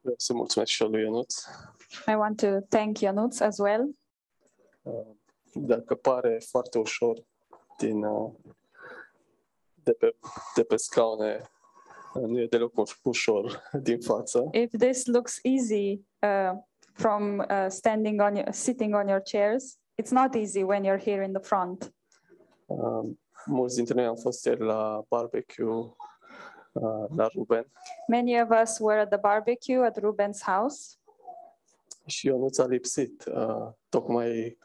Vreau să mulțumesc și eu lui Ionuț. I want to thank Janusz as well. Uh, Dacă pare foarte ușor din, uh, de, pe, de pe scaune, uh, nu e deloc uș- ușor din față. If this looks easy uh, from uh, standing on your, sitting on your chairs, it's not easy when you're here in the front. Uh, Mulți dintre noi am fost ieri la barbecue uh, la Ruben Many of us were at the barbecue at Ruben's house, și Ionuț a lipsit, uh, tocmai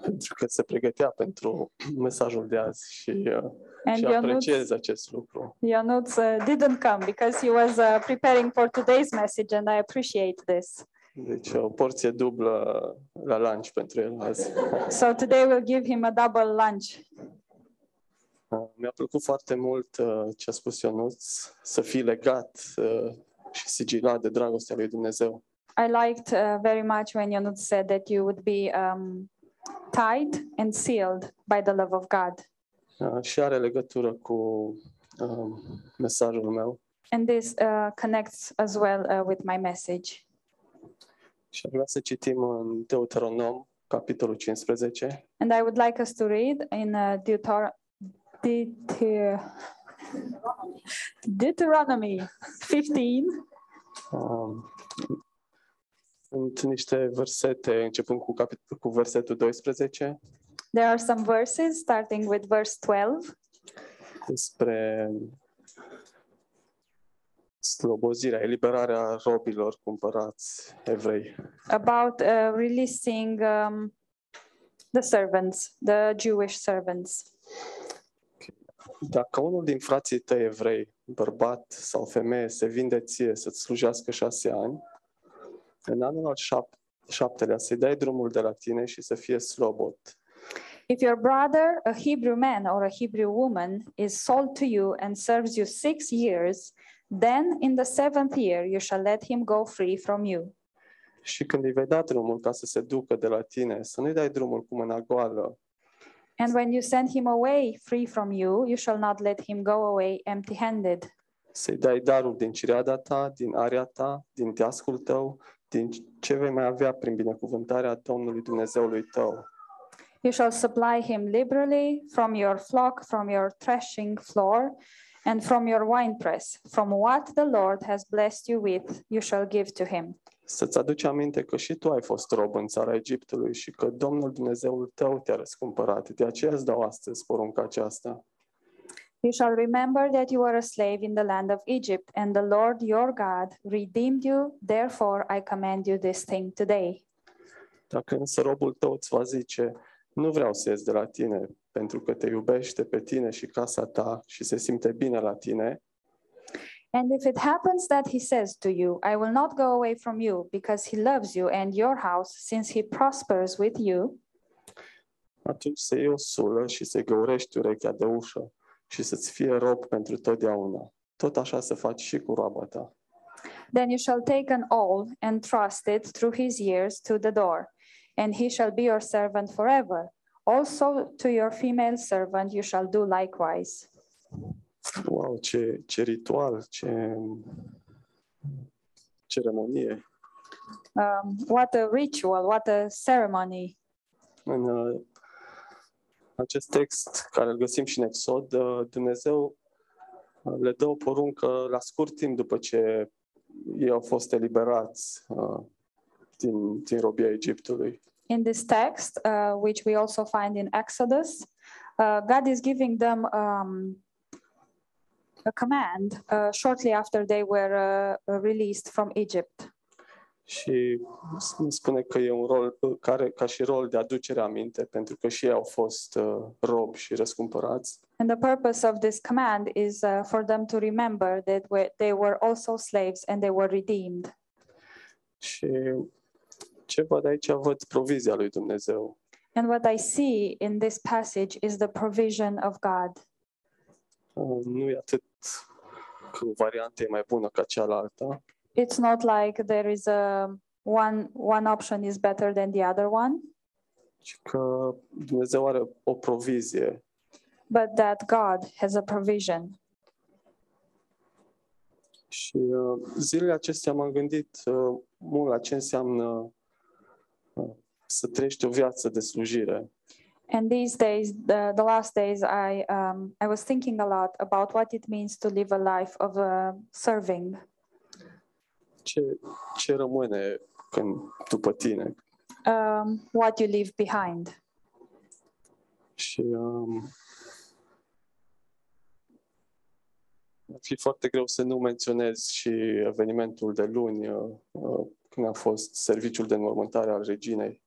pentru că se pregătea pentru mesajul de azi și, uh, and și Janusz, apreciez acest lucru. Janusz uh, didn't come because he was uh, preparing for today's message, and I appreciate this. Deci o porție dublă la lunch pentru el azi. So today we'll give him a double lunch. Uh, Mi-a plăcut foarte mult uh, ce a spus Ionuț, să fii legat uh, și sigilat de dragostea lui Dumnezeu. I liked uh, very much when Janusz said that you would be um, tied and sealed by the love of God. Uh, Și are legătură cu um, mesajul meu. And this uh, connects as well uh, with my message. Și aș vrea să citim în Deuteronom, capitolul 15, And I would like us to read in uh, Deuter- Deuter- Deuteronomy 15. Um, Sunt niște versete, începând cu, capit- cu versetul 12, There are some verses starting with verse 12 despre slobozirea, eliberarea robilor cumpărați evrei. about uh, releasing um, the servants, the Jewish servants. Dacă unul din frații tăi evrei, bărbat sau femeie, se vinde ție să-ți slujească șase ani, în anul al șap- șaptelea să-i dai drumul de la tine și să fie slobot. If your brother, a Hebrew man or a Hebrew woman, is sold to you and serves you six years, then in the seventh year you shall let him go free from you. Și când îi vei da drumul ca să se ducă de la tine, să nu-i dai drumul cu mâna goală, And when you send him away free from you, you shall not let him go away empty handed. să-i dai darul din cireada ta, din ta, din teascul tău, din ce vei mai avea prin binecuvântarea Domnului Dumnezeului tău. You shall supply him liberally from your flock, from your threshing floor, and from your winepress. From what the Lord has blessed you with, you shall give to him. Să-ți aduci aminte că și tu ai fost rob în țara Egiptului și că Domnul Dumnezeul tău te-a răscumpărat. De aceea îți dau astăzi porunca aceasta. You shall remember that you were a slave in the land of Egypt, and the Lord your God redeemed you. Therefore, I command you this thing today. Dacă însă robul tău îți va zice, nu vreau să ies de la tine, pentru că te iubește pe tine și casa ta și se simte bine la tine, And if it happens that he says to you, I will not go away from you, because he loves you and your house, since he prospers with you, atunci să iei o și să-i găurești urechea de ușă și să-ți fie rob pentru totdeauna. Tot așa să faci și cu roaba ta. then you shall take an awl and thrust it through his ears to the door, and he shall be your servant forever. Also to your female servant you shall do likewise. Wow, ce, ce ritual, ce ceremonie. Um, what a ritual, what a ceremony. În uh, acest text care îl găsim și în Exod, uh, Dumnezeu uh, le dă o poruncă la scurt timp după ce ei au fost eliberați uh, din, din robia Egiptului. In this text, uh, which we also find in Exodus, uh, God is giving them um, a command uh, shortly after they were uh, released from Egypt. Și îmi spune că e un rol care, ca și rol de aducere aminte, pentru că și ei au fost uh, robi și răscumpărați. And the purpose of this command is uh, for them to remember that we- they were also slaves and they were redeemed. Și ce văd aici, văd provizia lui Dumnezeu. And what I see in this passage is the provision of God. Uh, Nu e atât că o variantă e mai bună ca cealaltă, It's not like there is a one one option is better than the other one, ci că Dumnezeu are o provizie but that God has a provision. Și uh, zilele acestea m-am gândit uh, mult la ce înseamnă uh, să trăiești o viață de slujire. And these days, the, the last days, I um, I was thinking a lot about what it means to live a life of uh, serving. Ce, ce rămâne când, după tine? Um, what you leave behind. Și um, ar fi foarte greu să nu menționez și evenimentul de luni, uh, uh, când a fost serviciul de înmormântare al reginei.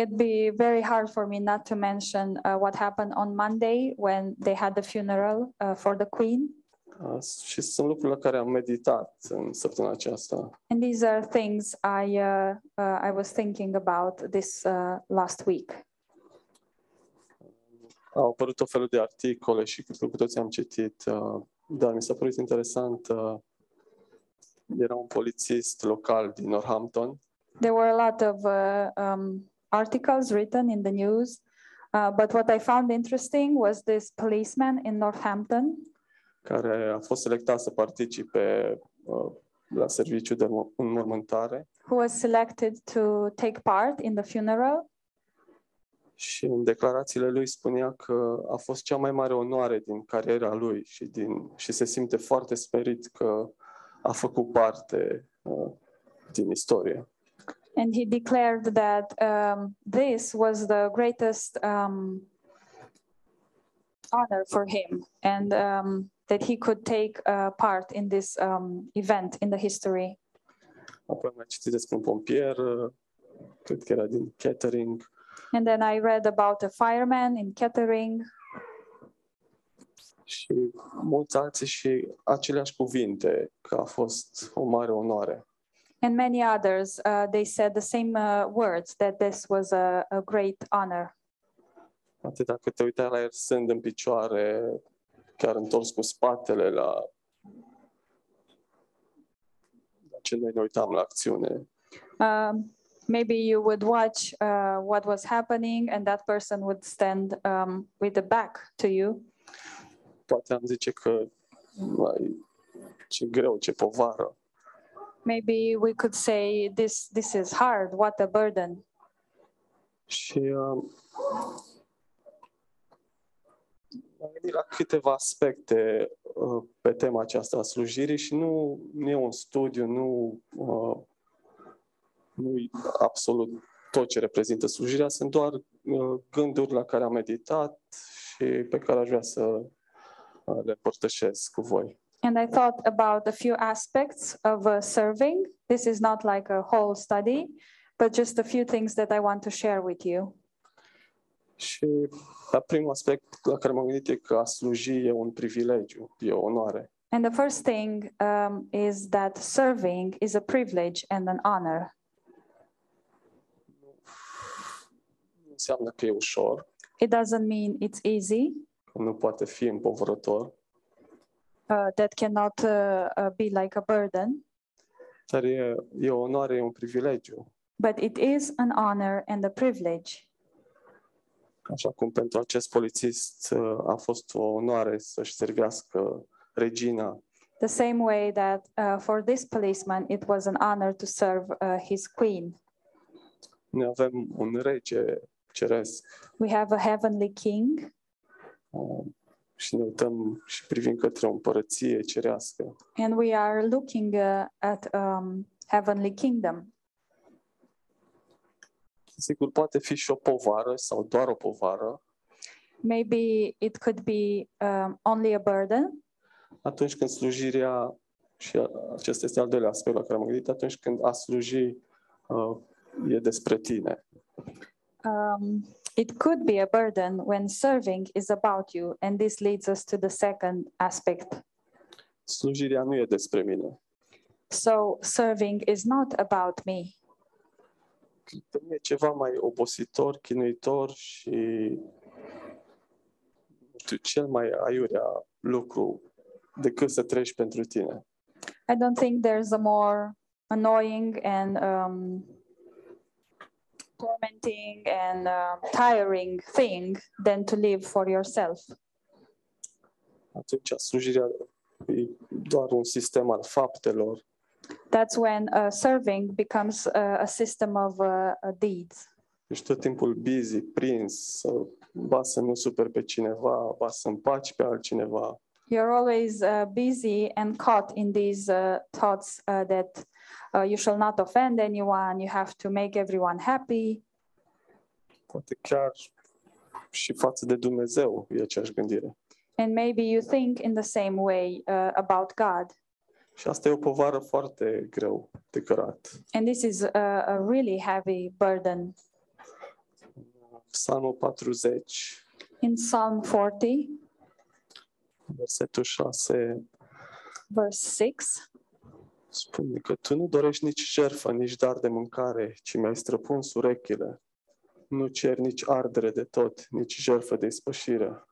It'd be very hard for me not to mention uh, what happened on Monday when they had the funeral uh, for the Queen. Uh, și sunt lucruri la care am meditat în săptămâna aceasta. And these are things I uh, uh, I was thinking about this uh, last week. Au apărut tot felul de articole și cred că cu toții am citit, uh, dar mi s-a părut interesant. uh, Era un polițist local din Northampton There were a lot of uh, um, articles written in the news, uh, but what I found interesting was this policeman in Northampton care a fost selectat să participe uh, la serviciu de înmor- înmormântare who was selected to take part in the funeral. și în declarațiile lui spunea că a fost cea mai mare onoare din cariera lui și, din, și se simte foarte sperit că a făcut parte uh, din istorie. And he declared that um, this was the greatest um, honor for him and um, that he could take uh, part in this um, event in the history. Apoi am citit despre un pompier, cred că era din catering, And then I read about a fireman in Kettering și mulți alții și aceleași cuvinte, că a fost o mare onoare. And many others. Uh, they said the same uh, words that this was a, a great honor. Atât dacă te uitai la el stând în picioare, chiar întors cu spatele la, la ce noi ne uitam la acțiune. Um, maybe you would watch uh, what was happening, and that person would stand um, with the back to you. Poate am zice că mai, ce greu, ce povară. Maybe we could say this this is hard. What a burden. Și uh, m-am gândit la câteva aspecte uh, pe tema aceasta a slujirii și nu, nu e un studiu, nu, uh, nu e absolut tot ce reprezintă slujirea, sunt doar uh, gânduri la care am meditat și pe care aș vrea să uh, le împărtășesc cu voi. And I thought about a few aspects of uh, serving. This is not like a whole study, but just a few things that I want to share with you. Și la primul aspect la care m-am gândit e că a sluji e un privilegiu, e o onoare. And the first thing um, is that serving is a privilege and an honor. Nu înseamnă că e ușor, It doesn't mean it's easy, că nu poate fi împovărător, that cannot uh, uh, be like a burden, dar e, e o onoare, e un privilegiu. but it is an honor and a privilege. Așa cum pentru acest polițist uh, a fost o onoare să-și servească regina, The same way that uh, for this policeman, it was an honor to serve uh, his queen. noi avem un rege ceresc We have a heavenly king, uh, și ne uităm și privim către o împărăție cerească. and we are looking uh, at um, heavenly kingdom. Sigur, poate fi și o povară sau doar o povară Maybe it could be um, only a burden atunci când slujirea, și acesta este al doilea aspect la care am gândit, atunci când a sluji uh, e despre tine. Um, it could be a burden when serving is about you. And this leads us to the second aspect. Slujirea nu e despre mine. So, serving is not about me. Pentru mine e ceva mai obositor, chinuitor și nu știu, cel mai aiurea lucru decât să treci pentru tine. I don't think there's a more annoying and um, tormenting and uh, tiring thing than to live for yourself. Atunci slujirea e doar un sistem al faptelor. That's when uh, serving becomes uh, a system of uh, deeds. Ești tot timpul busy, prins, să, ba să nu super pe cineva, ba să împaci pe altcineva. You're always uh, busy and caught in these uh, thoughts uh, that uh, you shall not offend anyone, you have to make everyone happy. Poate chiar și față de Dumnezeu e aceeași gândire. And maybe you think in the same way uh, about God. Și asta e o povară foarte greu de cărat. And this is a, a really heavy burden. Psalmul 40, In Psalm 40, versetul 6, verse 6, spune că tu nu dorești nici jertfă, nici dar de mâncare, ci mi-ai străpuns urechile. Nu cer nici ardere de tot, nici jertfă de ispășire.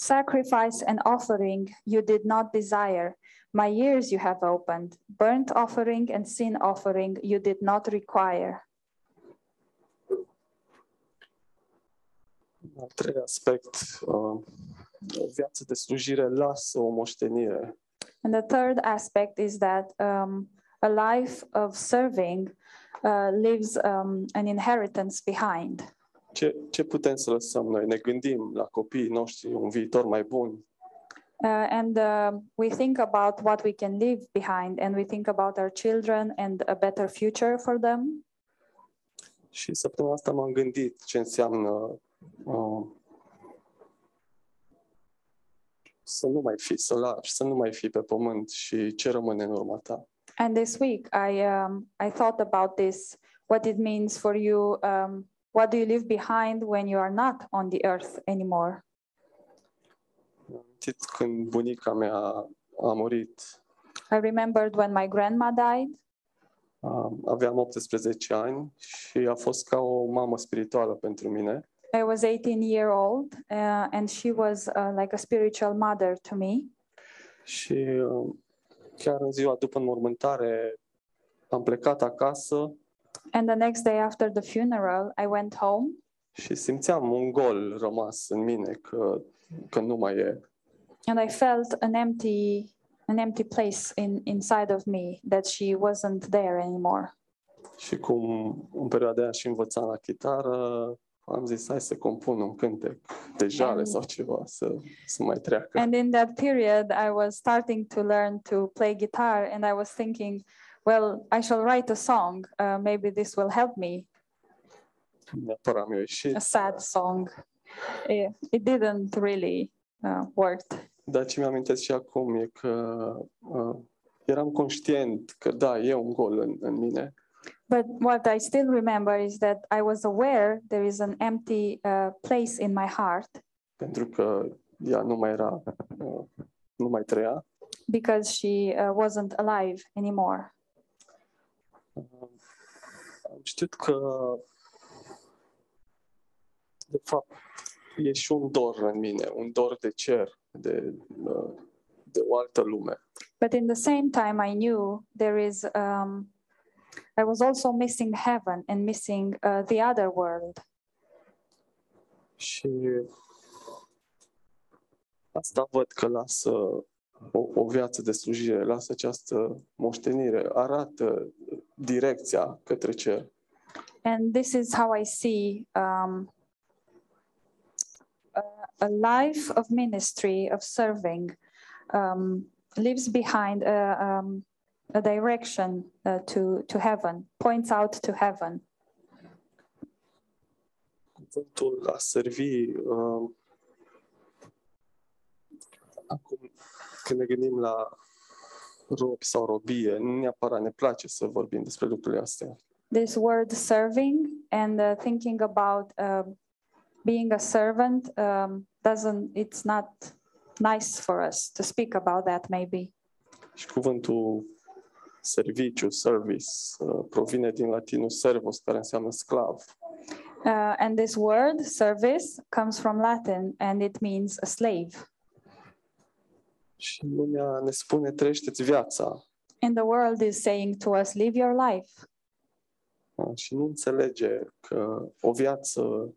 sacrifice and offering you did not desire. My ears you have opened. Burnt offering and sin offering you did not require. Al treilea aspect, uh, o viață de slujire lasă o moștenire. And the third aspect is that um, a life of serving uh, leaves um, an inheritance behind. Ce, ce putem să lăsăm noi? Ne gândim la copiii noștri un viitor mai bun, Uh, and uh, we think about what we can leave behind, and we think about our children and a better future for them. Și săptămâna asta m-am gândit ce înseamnă uh, să nu mai fi, să lași, să nu mai fi pe pământ și ce rămâne în urma ta. And this week, I um, I thought about this, what it means for you. Um, what do you leave behind when you are not on the earth anymore? Am amintit când bunica mea a murit, I remembered when my grandma died. uh, aveam 18 ani și a fost ca o mamă spirituală pentru mine. I was 18 year old, uh, and she was uh, like a spiritual mother to me. Și uh, chiar în ziua după înmormântare am plecat acasă And the next day after the funeral, I went home, și simțeam un gol rămas în mine că, că nu mai e. and I felt an empty, an empty place in inside of me that she wasn't there anymore. Și cum în perioada aia și învățam la chitară, am zis hai să compun un cântec de jale And- sau ceva, să, să mai treacă. And in that period, I was starting to learn to play guitar, and I was thinking, well, I shall write a song. Uh, maybe this will help me. Neapărat mi-a ieșit, A sad song. It, it didn't really uh, work. dar ce mi-amintesc și acum e că uh, eram conștient că da, e un gol în, în mine, But what I still remember is that I was aware there is an empty uh, place in my heart pentru că ea nu mai era, uh, nu mai trăia. because she uh, wasn't alive anymore. Uh, am știut că de fapt e și un dor în mine, un dor de cer, de, uh, de o altă lume. But in the same time, I knew there is, um, I was also missing heaven and missing uh, the other world. Și asta văd că lasă o, o viață de slujire, lasă această moștenire, arată direcția către cer. And this is how I see um, a, life of ministry, of serving, um, leaves behind a, um, a direction uh, to, to heaven, points out to heaven. Cuvântul a servi uh, acum când ne gândim la robi sau robie, nu neapărat ne place să vorbim despre lucrurile astea. This word serving and uh, thinking about uh, being a servant um, doesn't, it's not nice for us to speak about that, maybe. Și cuvântul serviciu, service, uh, provine din latinul servus, care înseamnă sclav. Uh, and this word, service, comes from Latin and it means a slave. Și lumea ne spune, trăiește-ți viața. And the world is saying to us, live your life. uh, Și nu înțelege că o viață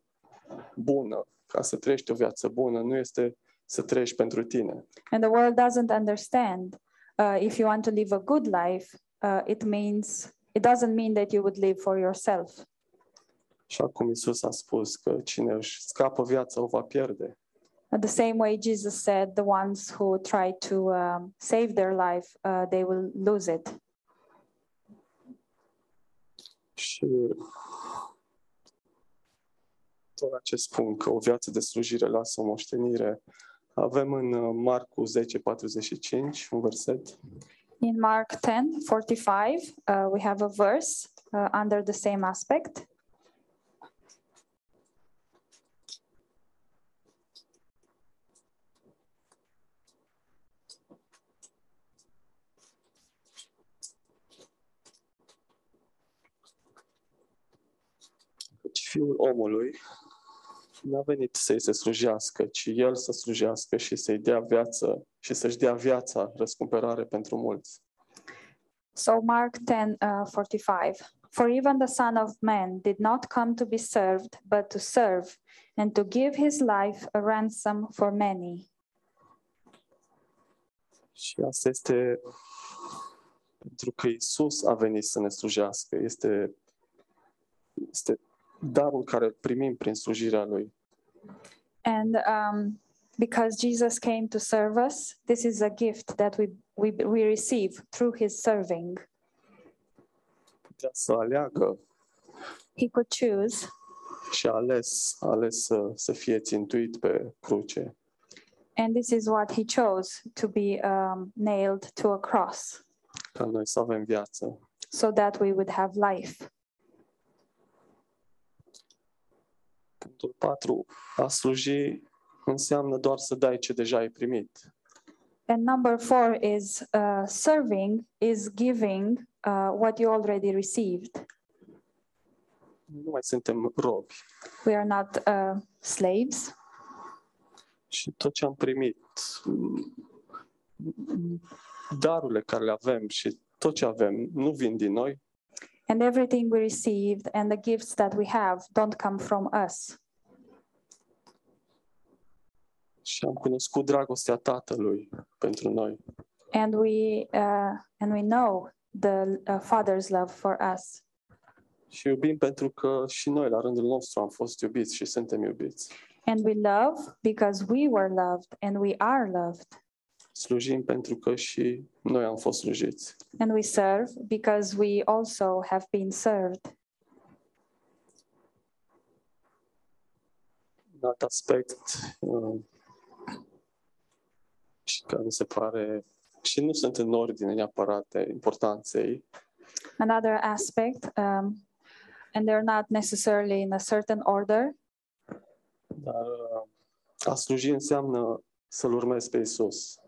bună, ca să trăiești o viață bună, nu este să trăiești pentru tine. And the world doesn't understand uh, if you want to live a good life, uh, it means it doesn't mean that you would live for yourself. Așa cum Isus a spus că cine își scapă viața o va pierde. Uh, the same way Jesus said, the ones who try to um, save their life, uh, they will lose it. Și tot acest punct, că o viață de slujire lasă o moștenire, avem în uh, Marcu 10, 45, un verset. In Mark 10 45, uh, we have a verse uh, under the same aspect. Căci fiul omului n-a venit să-i se slujească, ci el să slujească și să-i dea viață și să-și dea viața răscumpărare pentru mulți. So Mark 10 uh, 45. For even the Son of Man did not come to be served, but to serve, and to give his life a ransom for many. Și asta este pentru că Isus a venit să ne slujească. Este, este darul care îl primim prin slujirea Lui. And um, because Jesus came to serve us, this is a gift that we, we, we receive through his serving. Putea să aleagă He could choose, și a ales, a ales să, să fie țintuit pe cruce. and this is what he chose to be um, nailed to a cross ca noi să avem viață. so that we would have life. Punctul 4. A sluji înseamnă doar să dai ce deja ai primit. And number four is uh, serving is giving uh, what you already received. Nu mai suntem robi. We are not uh, slaves, Și tot ce am primit, m, darurile care le avem și tot ce avem, nu vin din noi, and everything we received and the gifts that we have don't come from us. și am cunoscut dragostea Tatălui pentru noi. And we uh, and we know the uh, Father's love for us, Și iubim pentru că și noi, la rândul nostru, am fost iubiți și suntem iubiți. and we love because we were loved and we are loved, Slujim pentru că și noi am fost slujiți. and we serve because we also have been served. Un alt aspect uh, și care mi se pare și nu sunt în ordine neapărat de importanței, Another aspect, um, and they're not necessarily in a certain order, dar uh, a sluji înseamnă să-L urmezi pe Isus.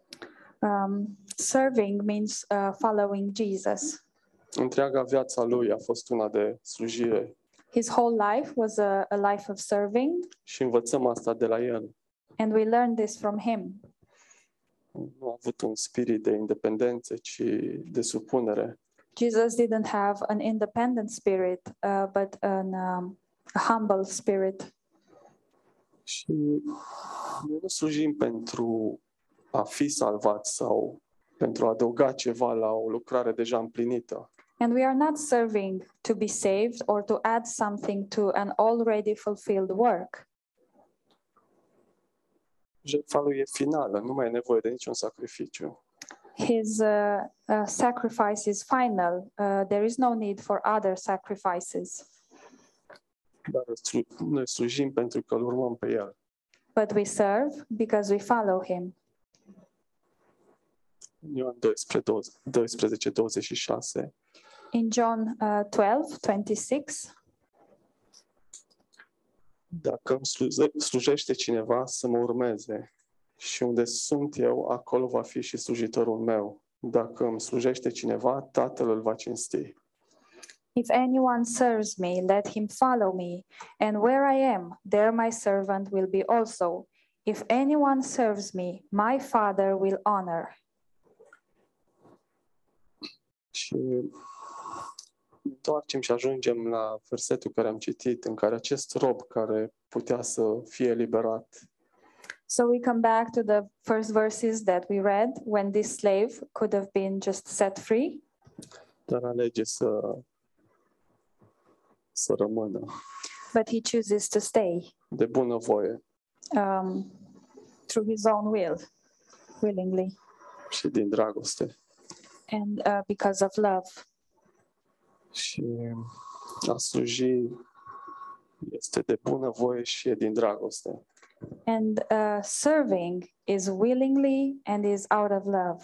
Um, serving means uh, following Jesus. Întreaga viața Lui a fost una de slujire His whole life was a, a life of serving, și învățăm asta de la El. and we learned this from him. Nu a avut un spirit de independență, ci de supunere. Jesus didn't have an independent spirit, uh, but an, um, a humble spirit. Și noi nu slujim pentru a fi salvați sau pentru a adăuga ceva la o lucrare deja împlinită. And we are not serving to be saved or to add something to an already fulfilled work. Jertfa lui e finală, nu mai e nevoie de niciun sacrificiu. His uh, uh, sacrifice is final. Uh, there is no need for other sacrifices, Dar slu- noi slujim pentru că îl urmăm pe El. but we serve because we follow him. În Ioan 12, 12, 26, In John uh, 12 26, Dacă îmi sluze- slujește cineva să mă urmeze și unde sunt eu, acolo va fi și slujitorul meu. Dacă îmi slujește cineva, Tatăl îl va cinsti. If anyone serves me, let him follow me, and where I am, there my servant will be also. If anyone serves me, my Father will honor. Și ne întoarcem și ajungem la versetul care am citit, în care acest rob care putea să fie eliberat, So we come back to the first verses that we read when this slave could have been just set free, dar alege să, să rămână but he chooses to stay de bună voie. um, through his own will, willingly, și din dragoste. And uh, because of love. Și a sluji este de bună voie și e din dragoste. And uh, serving is willingly and is out of love.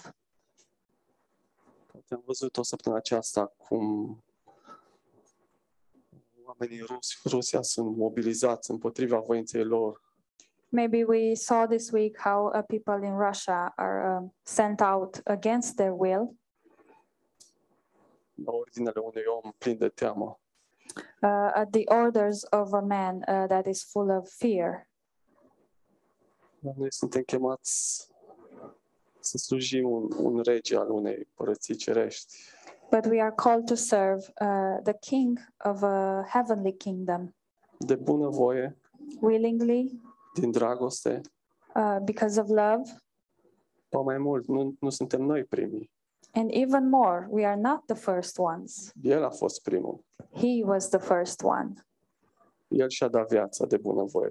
Poate am văzut o săptămână aceasta cum oamenii rusi, Rusia sunt mobilizați împotriva voinței lor Maybe we saw this week how uh, people in Russia are um, sent out against their will la ordinele unui om plin de teamă. uh, at the orders of a man uh, that is full of fear. Dar noi suntem chemați să slujim un, un rege al unei părății cerești. But we are called to serve uh, the King of a heavenly kingdom De bună voie, willingly din dragoste, uh, because of love. ba mai mult, nu, nu suntem noi primii. And even more, we are not the first ones. El a fost primul. He was the first one. El și-a dat viața de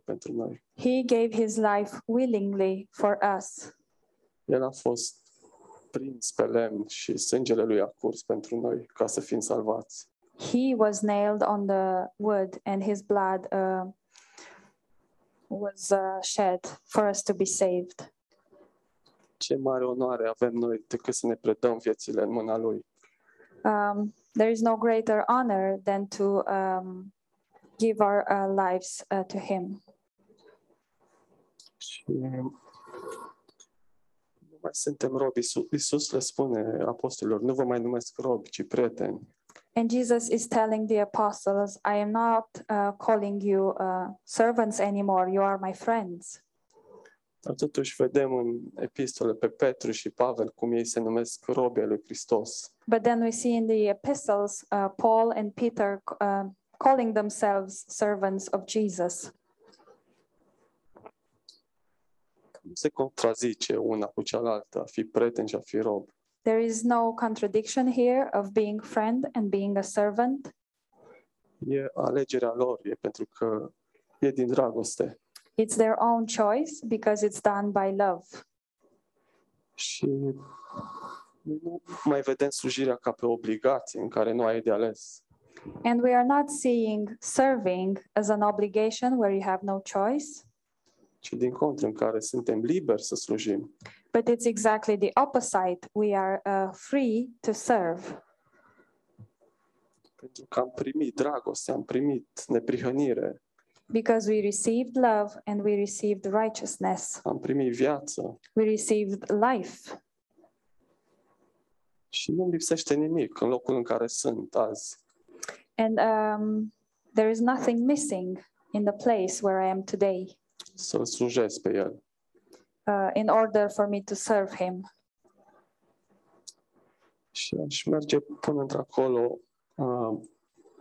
pentru noi. He gave his life willingly for us. El a fost prins pe lemn și sângele lui a curs pentru noi ca să fim salvați. He was nailed on the wood, and his blood uh, was uh, shed for us to be saved. Ce mare onoare avem noi decât să ne predăm viețile în mâna lui. Um, there is no greater honor than to um, give our uh, lives uh, to Him. Și nu mai suntem robi. Iisus, Iisus le spune apostolilor, nu vă mai numesc robi, ci prieteni. And Jesus is telling the apostles, I am not uh, calling you uh, servants anymore, you are my friends. Dar totuși vedem în epistole pe Petru și Pavel cum ei se numesc robi ai lui Hristos. But then we see in the epistles uh, Paul and Peter uh, calling themselves servants of Jesus. Nu se contrazice una cu cealaltă, a fi prieten și a fi rob. There is no contradiction here of being friend and being a servant. E alegerea lor, e pentru că e din dragoste. It's their own choice because it's done by love. Și nu mai vedem slujirea ca pe obligație în care nu ai de ales. And we are not seeing serving as an obligation where you have no choice, ci din contră în care suntem liberi să slujim. but it's exactly the opposite. We are uh, free to serve Pentru că am primit dragoste, am primit neprihănire, because we received love and we received righteousness. am primit viață We received life. și nu-mi lipsește nimic în locul în care sunt azi. And um, there is nothing missing in the place where I am today Să-L slujesc pe El. uh, in order for me to serve Him. Și aș merge până într-acolo uh,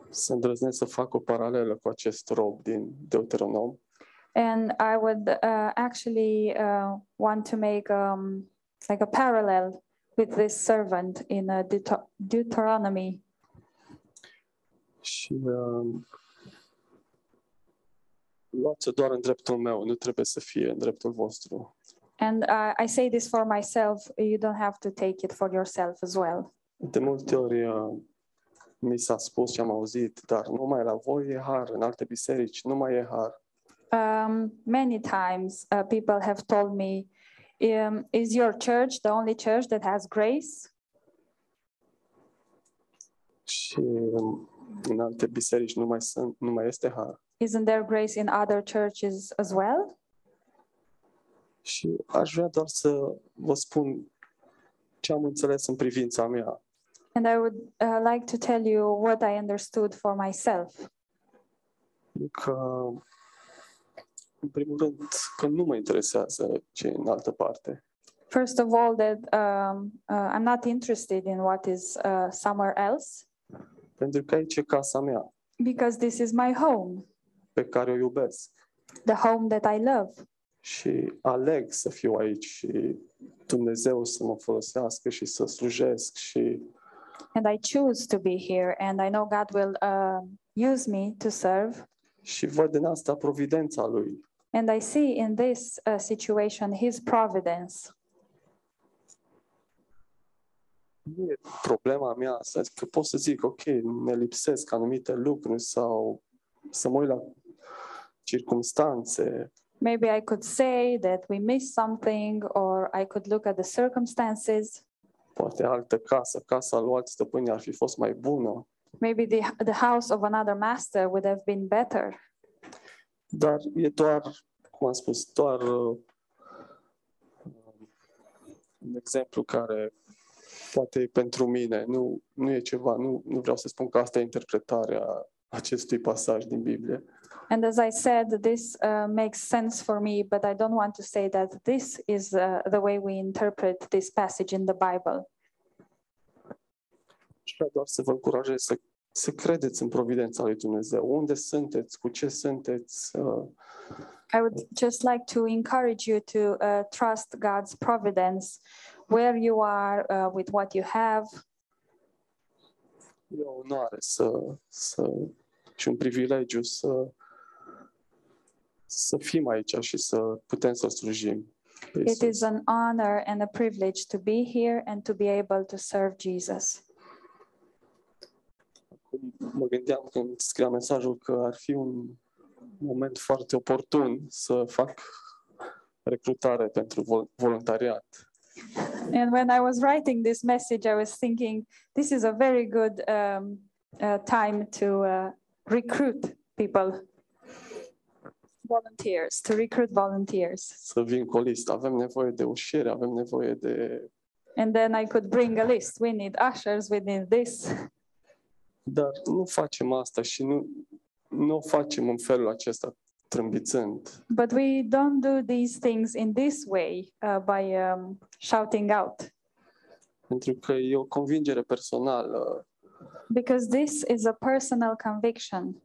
să îndrăznesc să fac o paralelă cu acest rob din Deuteronom. And I would uh, actually uh, want to make um, like a parallel with this servant in uh, Deut- Deuteronomy. Și uh, luați-o doar în dreptul meu, nu trebuie să fie în dreptul vostru. And uh, I say this for myself. You don't have to take it for yourself as well. De multe ori uh, mi s-a spus și am auzit, dar numai la voi e har, în alte biserici nu mai e har. Um, many times uh, people have told me, um, Is your church the only church that has grace? Și um, în alte biserici nu mai, sunt, nu mai este har. Isn't there grace in other churches as well? Și aș vrea doar să vă spun ce am înțeles în privința mea. And I would uh, like to tell you what I understood for myself. E Că, în primul rând, că nu mă interesează ce e în altă parte. First of all, that um, uh, I'm not interested in what is uh, somewhere else Pentru că aici e casa mea, because this is my home, pe care o iubesc. the home that I love. și aleg să fiu aici și Dumnezeu să mă folosească și să slujesc și And I choose to be here, and I know God will uh, use me to serve. și văd în asta providența lui. And I see in this uh, situation His providence. Nu e problema mea asta, că pot să zic, ok, ne lipsesc anumite lucruri sau să mă uit la circumstanțe, Maybe I could say that we missed something, or I could look at the circumstances. Poate altă casă, casa lui alt stăpâni ar fi fost mai bună, Maybe the, the house of another master would have been better. dar e doar, cum am spus, doar uh, un exemplu care poate e pentru mine, nu, nu e ceva, nu, nu vreau să spun că asta e interpretarea acestui pasaj din Biblie. And as I said, this uh, makes sense for me, but I don't want to say that this is uh, the way we interpret this passage in the Bible. Și vreau doar să vă încurajez să, să credeți în providența lui Dumnezeu. Unde sunteți, cu ce sunteți, uh, I would just like to encourage you to uh, trust God's providence where you are, uh, with what you have. e o onoare să, să, și un privilegiu să, să fim aici și să putem să slujim. It is an honor and a privilege to be here and to be able to serve Jesus. Mă gândeam când scriam mesajul că ar fi un moment foarte oportun să fac recrutare pentru vol- voluntariat. And when I was writing this message, I was thinking this is a very good um, uh, time to uh, recruit people, volunteers, to recruit volunteers. Să vin cu o listă. Avem nevoie de ușiere, avem nevoie de... And then I could bring a list. We need ushers, we need this. Dar nu facem asta și nu, nu o facem în felul acesta trâmbițând. But we don't do these things in this way uh, by um, shouting out, Pentru că e o convingere personală because this is a personal conviction.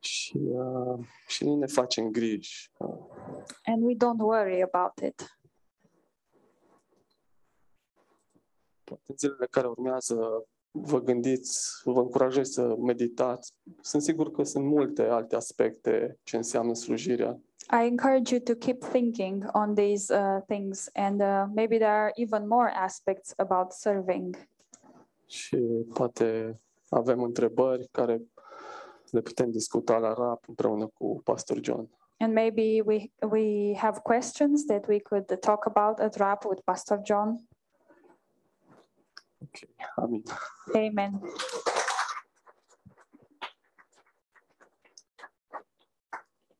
Și, uh, și nu ne facem griji. Uh, And we don't worry about it. poate în zilele care urmează vă gândiți, vă încurajez să meditați. Sunt sigur că sunt multe alte aspecte ce înseamnă slujirea. I encourage you to keep thinking on these uh, things, and uh, maybe there are even more aspects about serving. Și poate avem întrebări care le putem discuta la RAP împreună cu Pastor John. And maybe we we have questions that we could talk about at RAP with Pastor John. Ok, amin. Amen.